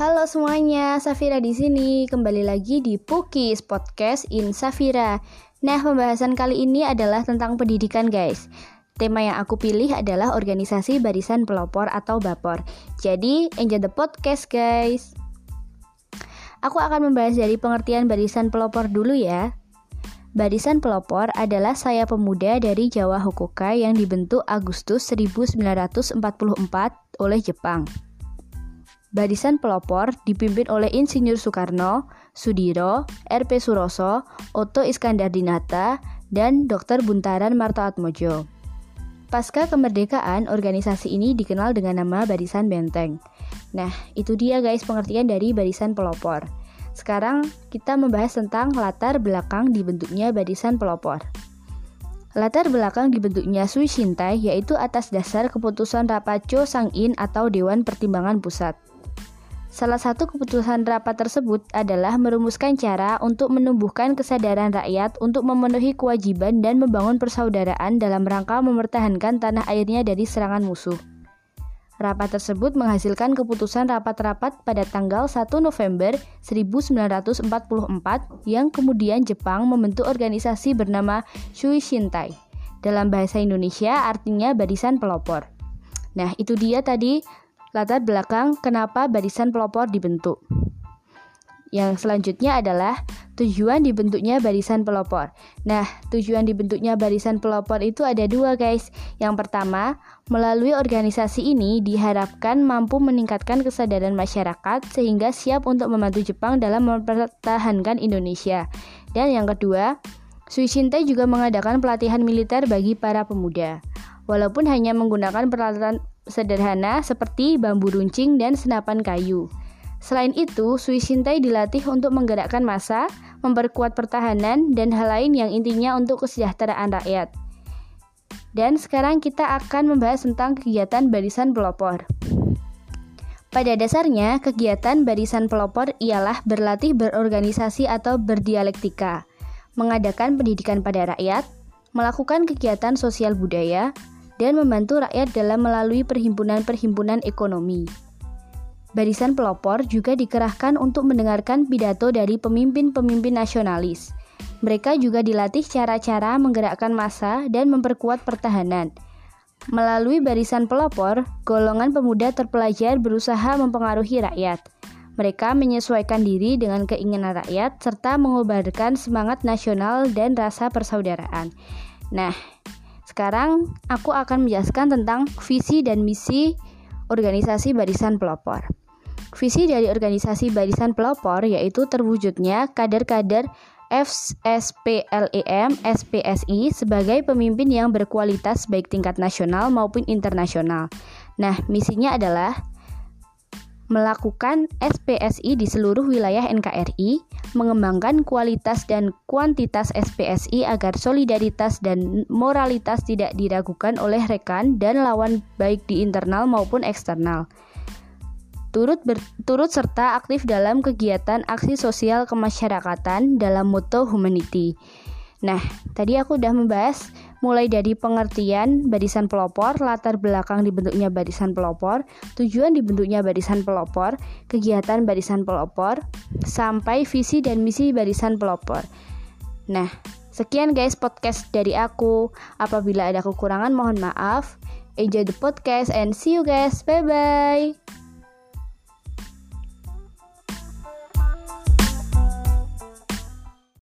Halo semuanya, Safira di sini. Kembali lagi di Pukis Podcast in Safira. Nah, pembahasan kali ini adalah tentang pendidikan, guys. Tema yang aku pilih adalah organisasi barisan pelopor atau BAPOR. Jadi, enjoy the podcast, guys. Aku akan membahas dari pengertian barisan pelopor dulu ya. Barisan pelopor adalah saya pemuda dari Jawa Hokukai yang dibentuk Agustus 1944 oleh Jepang. Barisan pelopor dipimpin oleh Insinyur Soekarno, Sudiro, RP Suroso, Oto Iskandar Dinata, dan Dr. Buntaran Martaatmojo. Pasca kemerdekaan, organisasi ini dikenal dengan nama Barisan Benteng. Nah, itu dia guys pengertian dari Barisan Pelopor. Sekarang kita membahas tentang latar belakang dibentuknya Barisan Pelopor. Latar belakang dibentuknya Sui Shintai yaitu atas dasar keputusan Rapaco Sangin atau Dewan Pertimbangan Pusat. Salah satu keputusan rapat tersebut adalah merumuskan cara untuk menumbuhkan kesadaran rakyat untuk memenuhi kewajiban dan membangun persaudaraan dalam rangka mempertahankan tanah airnya dari serangan musuh. Rapat tersebut menghasilkan keputusan rapat-rapat pada tanggal 1 November 1944 yang kemudian Jepang membentuk organisasi bernama Shui Shintai. Dalam bahasa Indonesia artinya barisan pelopor. Nah, itu dia tadi latar belakang kenapa barisan pelopor dibentuk. Yang selanjutnya adalah tujuan dibentuknya barisan pelopor. Nah, tujuan dibentuknya barisan pelopor itu ada dua guys. Yang pertama, melalui organisasi ini diharapkan mampu meningkatkan kesadaran masyarakat sehingga siap untuk membantu Jepang dalam mempertahankan Indonesia. Dan yang kedua, Suishintai juga mengadakan pelatihan militer bagi para pemuda. Walaupun hanya menggunakan peralatan sederhana seperti bambu runcing dan senapan kayu. Selain itu, Suishintai dilatih untuk menggerakkan massa, memperkuat pertahanan, dan hal lain yang intinya untuk kesejahteraan rakyat. Dan sekarang kita akan membahas tentang kegiatan barisan pelopor. Pada dasarnya, kegiatan barisan pelopor ialah berlatih berorganisasi atau berdialektika, mengadakan pendidikan pada rakyat, melakukan kegiatan sosial budaya, dan membantu rakyat dalam melalui perhimpunan-perhimpunan ekonomi. Barisan pelopor juga dikerahkan untuk mendengarkan pidato dari pemimpin-pemimpin nasionalis. Mereka juga dilatih cara-cara menggerakkan massa dan memperkuat pertahanan. Melalui barisan pelopor, golongan pemuda terpelajar berusaha mempengaruhi rakyat. Mereka menyesuaikan diri dengan keinginan rakyat serta mengobarkan semangat nasional dan rasa persaudaraan. Nah, sekarang aku akan menjelaskan tentang visi dan misi organisasi Barisan Pelopor. Visi dari organisasi Barisan Pelopor yaitu terwujudnya kader-kader FSPLEM SPSI sebagai pemimpin yang berkualitas baik tingkat nasional maupun internasional. Nah, misinya adalah melakukan SPSI di seluruh wilayah NKRI, mengembangkan kualitas dan kuantitas SPSI agar solidaritas dan moralitas tidak diragukan oleh rekan dan lawan baik di internal maupun eksternal. Turut ber, turut serta aktif dalam kegiatan aksi sosial kemasyarakatan dalam moto humanity. Nah, tadi aku udah membahas mulai dari pengertian barisan pelopor, latar belakang dibentuknya barisan pelopor, tujuan dibentuknya barisan pelopor, kegiatan barisan pelopor, sampai visi dan misi barisan pelopor. Nah, sekian guys podcast dari aku. Apabila ada kekurangan mohon maaf. Enjoy the podcast and see you guys. Bye bye.